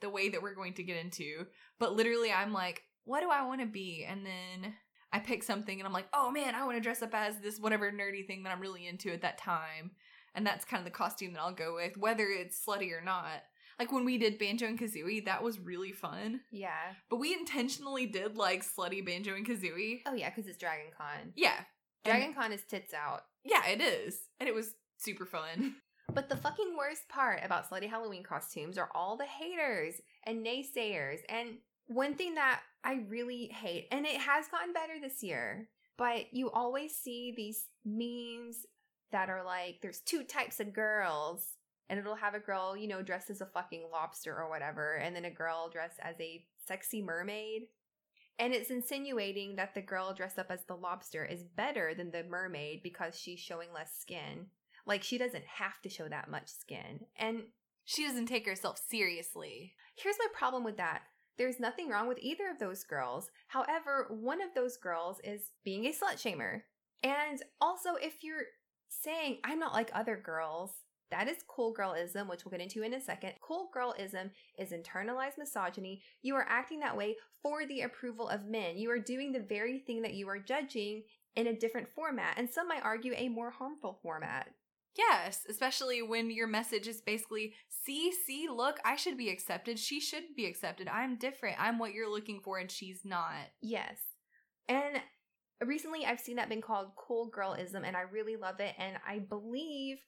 the way that we're going to get into, but literally I'm like, what do I want to be? And then I pick something and I'm like, oh man, I want to dress up as this whatever nerdy thing that I'm really into at that time. And that's kind of the costume that I'll go with, whether it's slutty or not. Like when we did Banjo and Kazooie, that was really fun. yeah. But we intentionally did like slutty Banjo and Kazooie. Oh yeah, because it's Dragon Con. Yeah. And- Dragon Con is tits out. yeah, it is. And it was super fun. *laughs* But the fucking worst part about slutty Halloween costumes are all the haters and naysayers. And one thing that I really hate, and it has gotten better this year, but you always see these memes that are like, there's two types of girls. and it'll have a girl, you know, dressed as a fucking lobster or whatever, and then a girl dressed as a sexy mermaid. And it's insinuating that the girl dressed up as the lobster is better than the mermaid because she's showing less skin. Like she doesn't have to show that much skin. And She doesn't take herself seriously. here's my problem with that. There's nothing wrong with either of those girls. However, one of those girls is being a slut shamer. And also, if you're saying, I'm not like other girls, that is cool girlism, which we'll get into in a second. Cool girlism is internalized misogyny. You are acting that way for the approval of men. You are doing the very thing that you are judging in a different format, and some might argue a more harmful format. Yes, especially when your message is basically, see, see, look, I should be accepted. She should be accepted. I'm different. I'm what you're looking for, and she's not. Yes. And recently I've seen that been called cool girlism, and I really love it. And I believe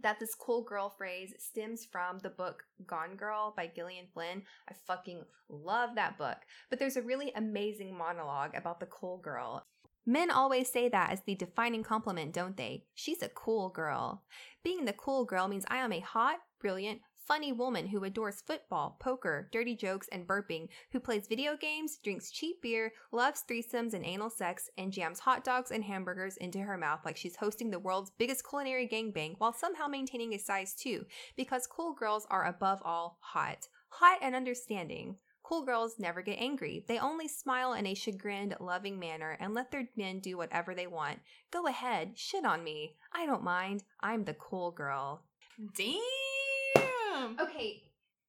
that this cool girl phrase stems from the book Gone Girl by Gillian Flynn. I fucking love that book. But there's a really amazing monologue about the cool girl. Men always say that as the defining compliment, don't they? She's a cool girl. Being the cool girl means I am a hot, brilliant, funny woman who adores football, poker, dirty jokes, and burping, who plays video games, drinks cheap beer, loves threesomes and anal sex, and jams hot dogs and hamburgers into her mouth like she's hosting the world's biggest culinary gangbang while somehow maintaining a size 2, because cool girls are above all hot. Hot and understanding. Cool girls never get angry. They only smile in a chagrined, loving manner and let their men do whatever they want. Go ahead, shit on me. I don't mind. I'm the cool girl. Damn. Okay.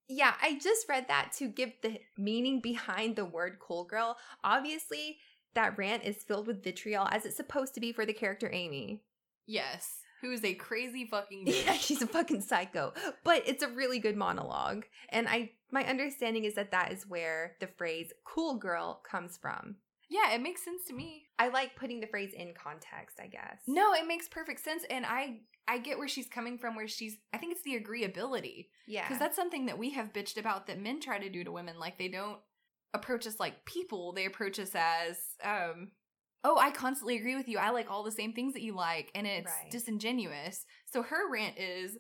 Yeah, I just read that to give the meaning behind the word cool girl. Obviously, that rant is filled with vitriol as it's supposed to be for the character Amy. Yes. Who is a crazy fucking *laughs* Yeah, she's a fucking psycho. But it's a really good monologue. And I my understanding is that that is where the phrase cool girl comes from. yeah, it makes sense to me. I like putting the phrase in context, I guess. No, it makes perfect sense, and I I get where she's coming from. Where she's, I think it's the agreeability Yeah. because that's something that we have bitched about that men try to do to women. Like they don't approach us like people; they approach us as, um, oh, I constantly agree with you. I like all the same things that you like, and it's Right. disingenuous. So her rant is,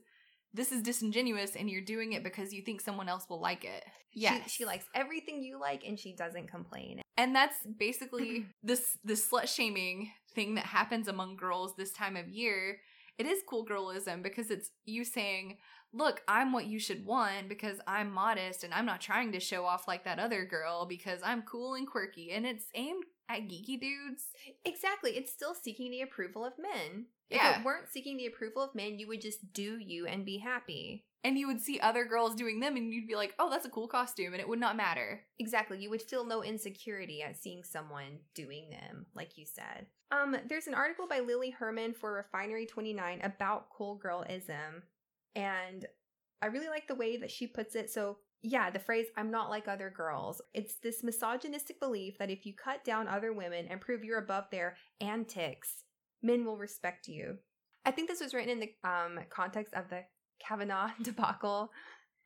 this is disingenuous, and you're doing it because you think someone else will like it. Yeah. She, she likes everything you like and she doesn't complain. And that's basically *clears throat* this this slut shaming thing that happens among girls this time of year. It is cool girlism because it's you saying, "Look, I'm what you should want because I'm modest and I'm not trying to show off like that other girl because I'm cool and quirky." And it's aimed at geeky dudes. Exactly. It's still seeking the approval of men. Yeah. If it weren't seeking the approval of men, you would just do you and be happy. And you would see other girls doing them and you'd be like, "Oh, that's a cool costume." And it would not matter. Exactly. You would feel no insecurity at seeing someone doing them, like you said. Um, there's an article by Lily Herman for Refinery 29 about cool girlism. And I really like the way that she puts it. So, yeah, the phrase, I'm not like other girls. It's this misogynistic belief that if you cut down other women and prove you're above their antics, men will respect you. I think this was written in the um, context of the Kavanaugh *laughs* debacle,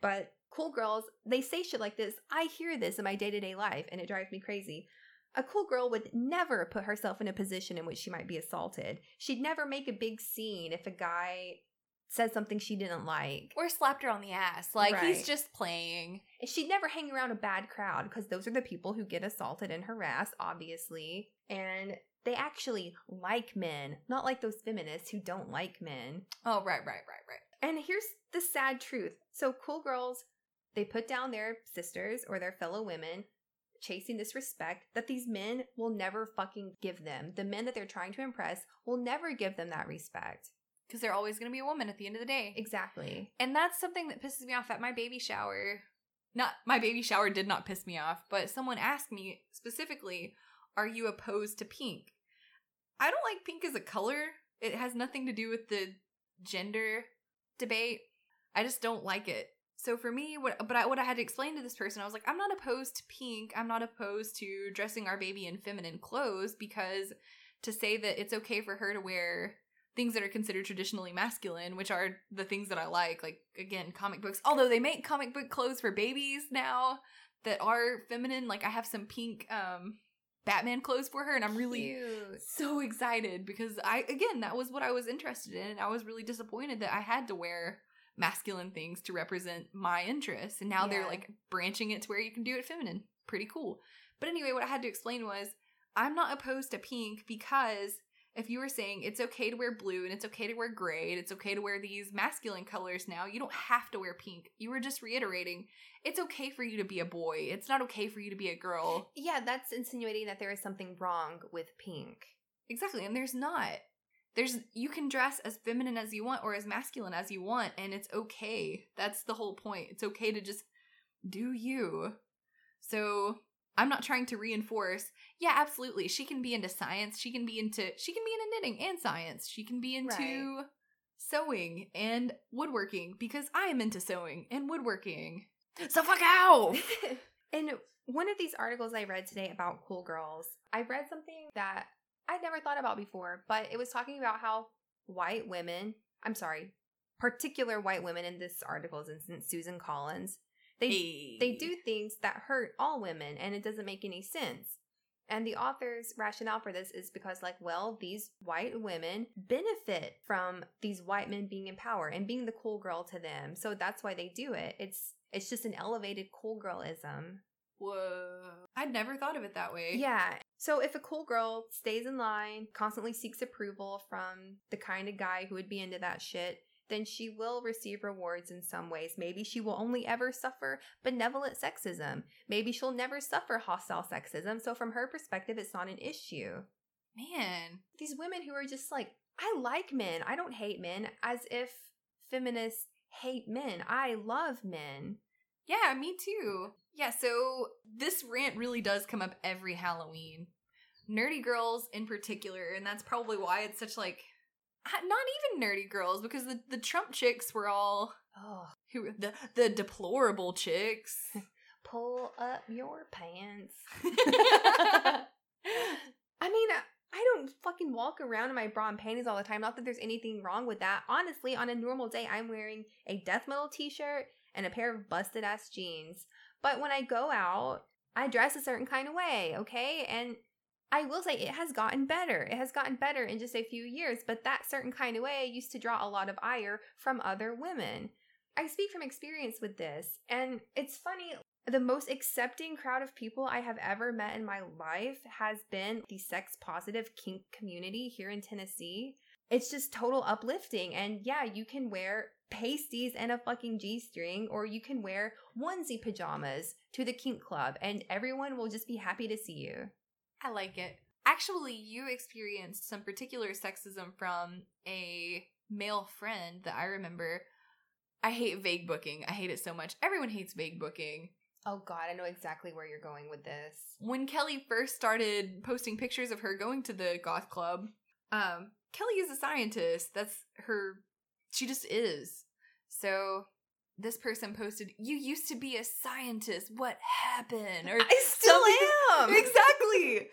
but cool girls, they say shit like this. I hear this in my day to day life and it drives me crazy. A cool girl would never put herself in a position in which she might be assaulted. She'd never make a big scene if a guy said something she didn't like. Or slapped her on the ass. Like Right. he's just playing. And she'd never hang around a bad crowd because those are the people who get assaulted and harassed, obviously. And they actually like men, not like those feminists who don't like men. Oh, right, right, right, right. And here's the sad truth. So cool girls, they put down their sisters or their fellow women, chasing this respect that these men will never fucking give them. The men that they're trying to impress will never give them that respect. Because they're always going to be a woman at the end of the day. Exactly. And that's something that pisses me off at my baby shower. Not my baby shower did not piss me off, but someone asked me specifically, "Are you opposed to pink?" I don't like pink as a color. It has nothing to do with the gender debate. I just don't like it. So for me, what but I, what I had to explain to this person, I was like, I'm not opposed to pink. I'm not opposed to dressing our baby in feminine clothes because to say that it's okay for her to wear things that are considered traditionally masculine, which are the things that I like, like again, comic books. Although they make comic book clothes for babies now that are feminine. Like I have some pink um Batman clothes for her and I'm really Cute. so excited because I again, that was what I was interested in and I was really disappointed that I had to wear masculine things to represent my interests. And now they're like branching it to where you can do it feminine. Pretty cool. But anyway, what I had to explain was I'm not opposed to pink because if you were saying it's okay to wear blue and it's okay to wear gray and it's okay to wear these masculine colors now, you don't have to wear pink. You were just reiterating it's okay for you to be a boy. It's not okay for you to be a girl. Yeah, that's insinuating that there is something wrong with pink. Exactly, and there's not. There's you can dress as feminine as you want or as masculine as you want and it's okay. That's the whole point. It's okay to just do you. So, I'm not trying to reinforce. Yeah, absolutely. She can be into science. She can be into she can be into knitting and science. She can be into sewing and woodworking because I am into sewing and woodworking. So fuck out. *laughs* In one of these articles I read today about cool girls, I read something that I'd never thought about before, but it was talking about how white women, I'm sorry, particular white women in this article's instance, Susan Collins, they they do things that hurt all women and it doesn't make any sense. And the author's rationale for this is because, like, well, these white women benefit from these white men being in power and being the cool girl to them. So that's why they do it. It's it's just an elevated cool girlism. Whoa. I'd never thought of it that way. Yeah. So if a cool girl stays in line, constantly seeks approval from the kind of guy who would be into that shit, then she will receive rewards in some ways. Maybe she will only ever suffer benevolent sexism. Maybe she'll never suffer hostile sexism. So from her perspective, it's not an issue. Man. These women who are just like, I like men. I don't hate men, as if feminists hate men. I love men. Yeah, me too. Yeah, so this rant really does come up every Halloween. Nerdy girls in particular, and that's probably why it's such like not even nerdy girls because the, the Trump chicks were all Oh, who the the deplorable chicks. *laughs* pull up your pants. *laughs* I mean, I don't fucking walk around in my bra and panties all the time. Not that there's anything wrong with that. Honestly, on a normal day, I'm wearing a death metal t shirt and a pair of busted ass jeans. But when I go out, I dress a certain kind of way, okay? And I will say it has gotten better. It has gotten better in just a few years, but that certain kind of way used to draw a lot of ire from other women. I speak from experience with this, and it's funny. The most accepting crowd of people I have ever met in my life has been the sex positive kink community here in Tennessee. It's just total uplifting. And yeah, you can wear pasties and a fucking G string, or you can wear onesie pajamas to the kink club, and everyone will just be happy to see you. I like it. Actually, you experienced some particular sexism from a male friend that I remember. I hate vague booking. I hate it so much. Everyone hates vague booking. Oh god, I know exactly where you're going with this. when Kelly first started posting pictures of her going to the goth club, um, Kelly is a scientist. That's her. She just is. So this person posted, "You used to be a scientist. What happened?" Or I still am. *laughs* exactly.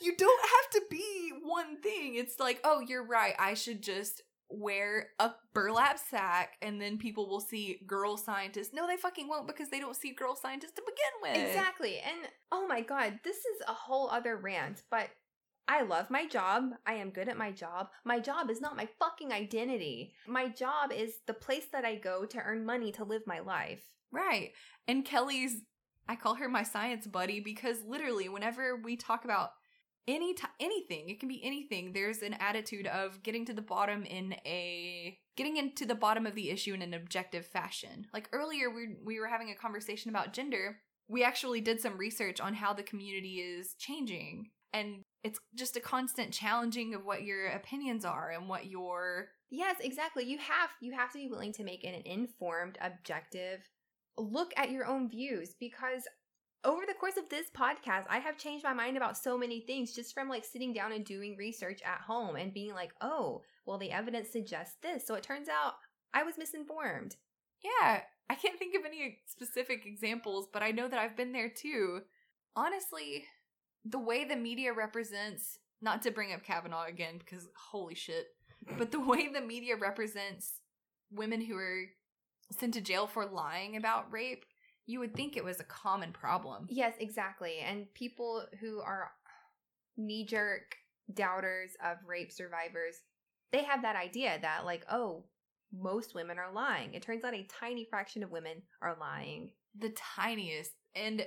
You don't have to be one thing. It's like, oh, you're right. I should just wear a burlap sack and then people will see girl scientists. No, they fucking won't because they don't see girl scientists to begin with. Exactly. And oh my god, this is a whole other rant, but I love my job. I am good at my job. My job is not my fucking identity. My job is the place that I go to earn money to live my life. Right. And Kelly's I call her my science buddy because literally whenever we talk about any t- anything, it can be anything. There's an attitude of getting to the bottom in a getting into the bottom of the issue in an objective fashion. Like earlier we we were having a conversation about gender. We actually did some research on how the community is changing and it's just a constant challenging of what your opinions are and what your Yes, exactly. You have you have to be willing to make an informed, objective look at your own views because over the course of this podcast, I have changed my mind about so many things just from like sitting down and doing research at home and being like, "Oh, well the evidence suggests this." So it turns out I was misinformed. Yeah, I can't think of any specific examples, but I know that I've been there too. Honestly, the way the media represents, not to bring up Kavanaugh again because holy shit, but the way the media represents women who are sent to jail for lying about rape, you would think it was a common problem. Yes, exactly. And people who are knee jerk doubters of rape survivors, they have that idea that, like, oh, most women are lying. It turns out a tiny fraction of women are lying. The tiniest. And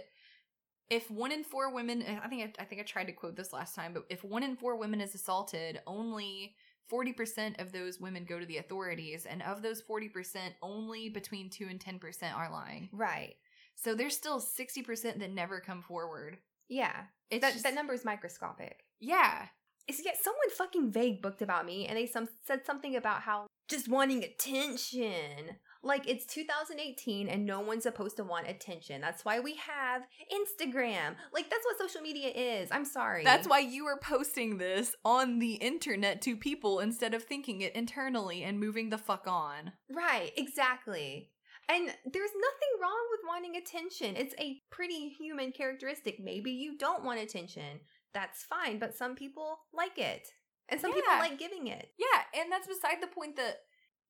if one in four women, eh, I think I, I think I tried to quote this last time, but if one in four women is assaulted, only 40% of those women go to the authorities. And of those 40%, only between 2 and 10% are lying. Right. So there's still 60% that never come forward. Yeah. It's that, just- that number is microscopic. Yeah. It's yet someone fucking vague booked about me and they some said something about how just wanting attention. Like it's 2018 and no one's supposed to want attention. That's why we have Instagram. Like that's what social media is. I'm sorry. That's why you are posting this on the internet to people instead of thinking it internally and moving the fuck on. Right, exactly. And there's nothing wrong with wanting attention. It's a pretty human characteristic. Maybe you don't want attention. That's fine, but some people like it. And some people like giving it. Yeah, and that's beside the point that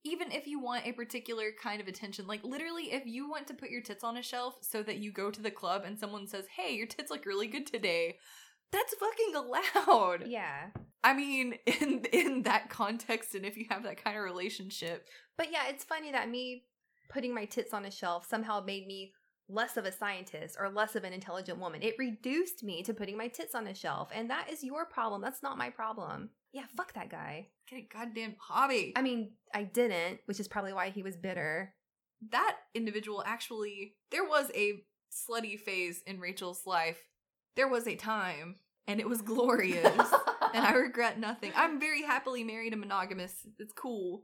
even if you want a particular kind of attention, like literally if you want to put your tits on a shelf so that you go to the club and someone says, "Hey, your tits look really good today." That's fucking allowed. Yeah. I mean, *laughs* in in that context and if you have that kind of relationship. But yeah, it's funny that me putting my tits on a shelf somehow made me less of a scientist or less of an intelligent woman. It reduced me to putting my tits on a shelf, and that is your problem. That's not my problem. Yeah, fuck that guy. Get a goddamn hobby. I mean, I didn't, which is probably why he was bitter. that individual actually there was a slutty phase in Rachel's life. There was a time and it was glorious *laughs* and I regret nothing. I'm very happily married and monogamous. It's cool.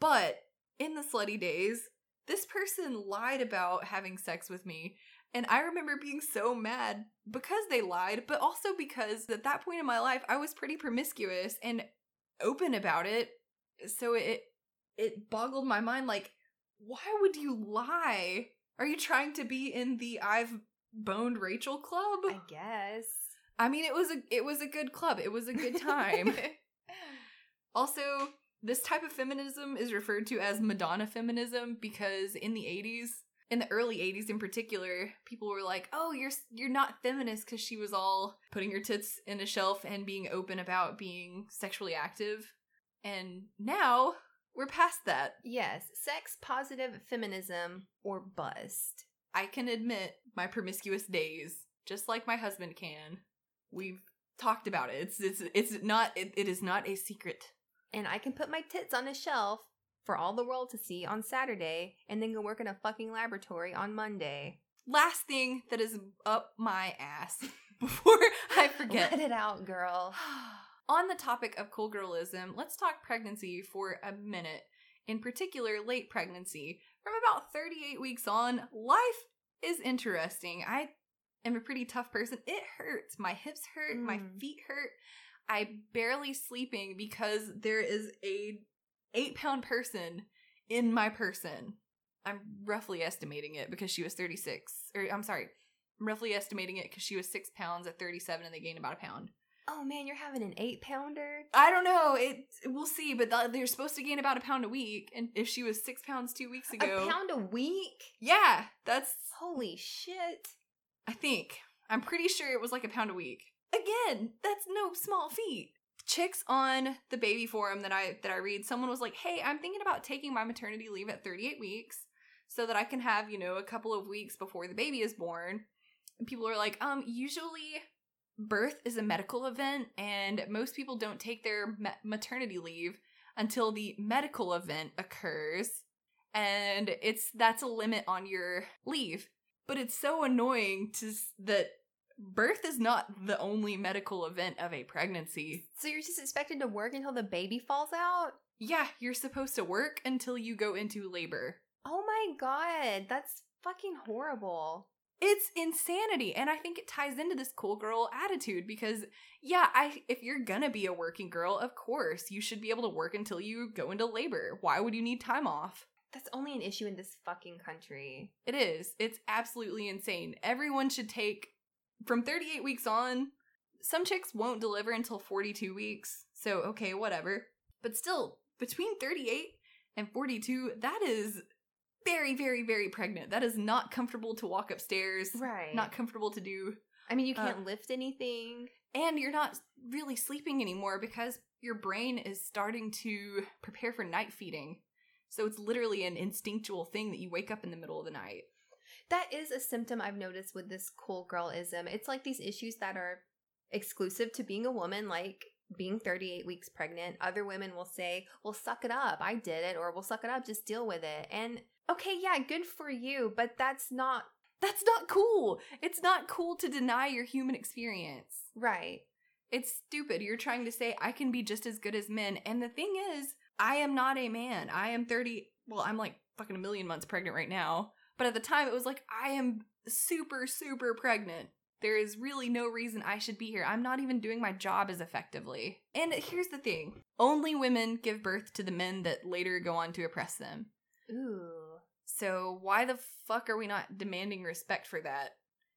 But in the slutty days, this person lied about having sex with me. And I remember being so mad because they lied, but also because at that point in my life I was pretty promiscuous and open about it. So it it boggled my mind like why would you lie? Are you trying to be in the I've boned Rachel club? I guess. I mean, it was a it was a good club. It was a good time. *laughs* also, this type of feminism is referred to as Madonna feminism because in the 80s, in the early 80s in particular, people were like, "Oh, you're you're not feminist cuz she was all putting her tits in a shelf and being open about being sexually active." And now, we're past that. yes, sex positive feminism or bust. I can admit my promiscuous days, just like my husband can. We've talked about it. It's it's it's not it, it is not a secret. And I can put my tits on a shelf for all the world to see on Saturday and then go work in a fucking laboratory on Monday. Last thing that is up my ass *laughs* before I forget. Let it out, girl. *sighs* On the topic of cool girlism, let's talk pregnancy for a minute. In particular, late pregnancy. From about 38 weeks on, life is interesting. I am a pretty tough person. It hurts. My hips hurt, my Mm. feet hurt. I'm barely sleeping because there is a eight pound person in my person. I'm roughly estimating it because she was 36. Or I'm sorry, I'm roughly estimating it because she was six pounds at 37 and they gained about a pound. Oh man, you're having an eight pounder? I don't know. It we'll see, but th- they're supposed to gain about a pound a week. And if she was six pounds two weeks ago, A pound a week? yeah, that's Holy shit. I think I'm pretty sure it was like a pound a week. Again, that's no small feat. Chicks on the baby forum that I that I read, someone was like, "Hey, I'm thinking about taking my maternity leave at 38 weeks so that I can have you know a couple of weeks before the baby is born." And people are like, "Um, usually." Birth is a medical event, and most people don't take their ma- maternity leave until the medical event occurs, and it's that's a limit on your leave but it's so annoying to that birth is not the only medical event of a pregnancy. So you're just expected to work until the baby falls out? Yeah, you're supposed to work until you go into labor. Oh my god, that's fucking horrible. It's insanity and I think it ties into this cool girl attitude because yeah, I if you're going to be a working girl, of course, you should be able to work until you go into labor. Why would you need time off? That's only an issue in this fucking country. It is. It's absolutely insane. Everyone should take from 38 weeks on. Some chicks won't deliver until 42 weeks. So, okay, whatever. But still, between 38 and 42, that is very, very, very pregnant. That is not comfortable to walk upstairs. Right. Not comfortable to do. I mean, you uh, can't lift anything. And you're not really sleeping anymore because your brain is starting to prepare for night feeding. So it's literally an instinctual thing that you wake up in the middle of the night. That is a symptom I've noticed with this cool girlism. It's like these issues that are exclusive to being a woman, like being 38 weeks pregnant. Other women will say, well, suck it up. I did it. Or, well, suck it up. Just deal with it. And okay, yeah, good for you. But that's not That's not cool. It's not cool to deny your human experience. right. It's stupid. You're trying to say I can be just as good as men. And the thing is, I am not a man. I am 30. Well, I'm like fucking a million months pregnant right now. But at the time, it was like, I am super, super pregnant. There is really no reason I should be here. I'm not even doing my job as effectively. And here's the thing only women give birth to the men that later go on to oppress them. Ooh. So why the fuck are we not demanding respect for that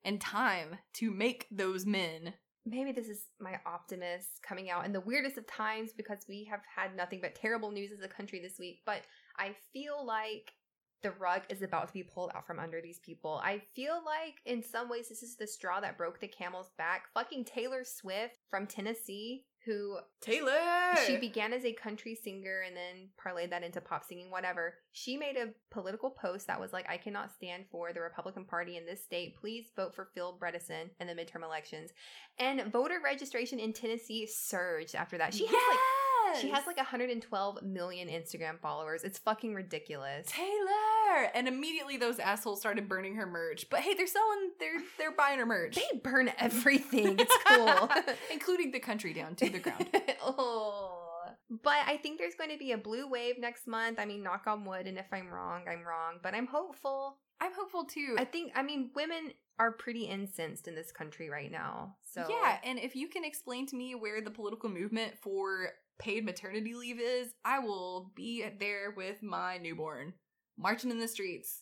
and time to make those men? Maybe this is my optimist coming out in the weirdest of times because we have had nothing but terrible news as a country this week. But I feel like the rug is about to be pulled out from under these people. I feel like in some ways this is the straw that broke the camel's back. Fucking Taylor Swift from Tennessee, who Taylor. she began as a country singer and then parlayed that into pop singing, whatever. She made a political post that was like, I cannot stand for the Republican Party in this state. Please vote for Phil Bredesen in the midterm elections. And voter registration in Tennessee surged after that. She has like she has like 112 million Instagram followers. It's fucking ridiculous. Taylor, and immediately those assholes started burning her merch. But hey, they're selling, they're they're buying her merch, They burn *laughs* everything. It's cool. *laughs* including the country down to the ground. *laughs* oh. But I think there's going to be a blue wave next month. I mean, knock on wood, and if I'm wrong, I'm wrong. But I'm hopeful. I'm hopeful too. I think, I mean, women are pretty incensed in this country right now. So yeah, and if you can explain to me where the political movement for paid maternity leave is, I will be there with my newborn, marching in the streets.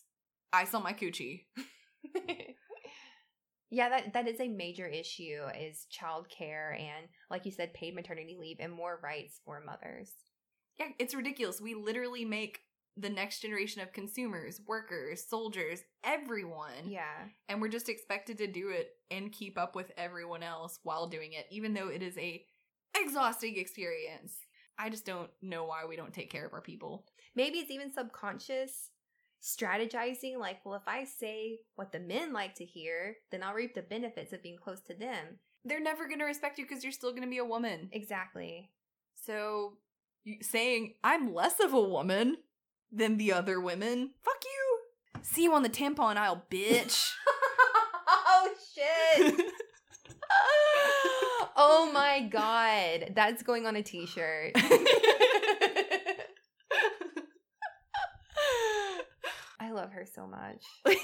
I saw my coochie. *laughs* yeah, that that is a major issue is childcare and, like you said, paid maternity leave and more rights for mothers. Yeah, it's ridiculous. We literally make the next generation of consumers, workers, soldiers, everyone. Yeah. And we're just expected to do it and keep up with everyone else while doing it, even though it is a exhausting experience. I just don't know why we don't take care of our people. Maybe it's even subconscious strategizing like, well, if I say what the men like to hear, then I'll reap the benefits of being close to them. They're never going to respect you because you're still going to be a woman. Exactly. So you, saying I'm less of a woman than the other women, fuck you. See you on the tampon aisle, bitch. *laughs* oh shit. *laughs* oh my god. That's going on a t-shirt. I *laughs* love her so much. *laughs*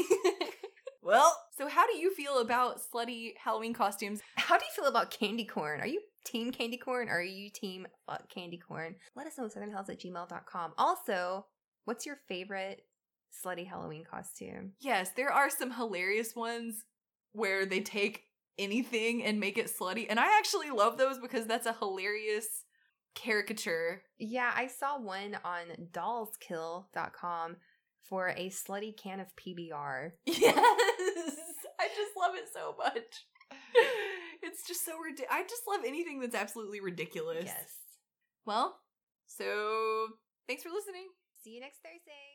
well, so how do you feel about slutty Halloween costumes? How do you feel about candy corn? Are you team candy corn or are you team fuck candy corn? Let us know at southernhells at gmail.com. Also, what's your favorite slutty Halloween costume? Yes, there are some hilarious ones where they take anything and make it slutty. And I actually love those because that's a hilarious caricature. Yeah, I saw one on dollskill.com for a slutty can of PBR. *laughs* Yes, I just love it so much. *laughs* It's just so ridiculous. I just love anything that's absolutely ridiculous. Yes. Well, so thanks for listening. See you next Thursday.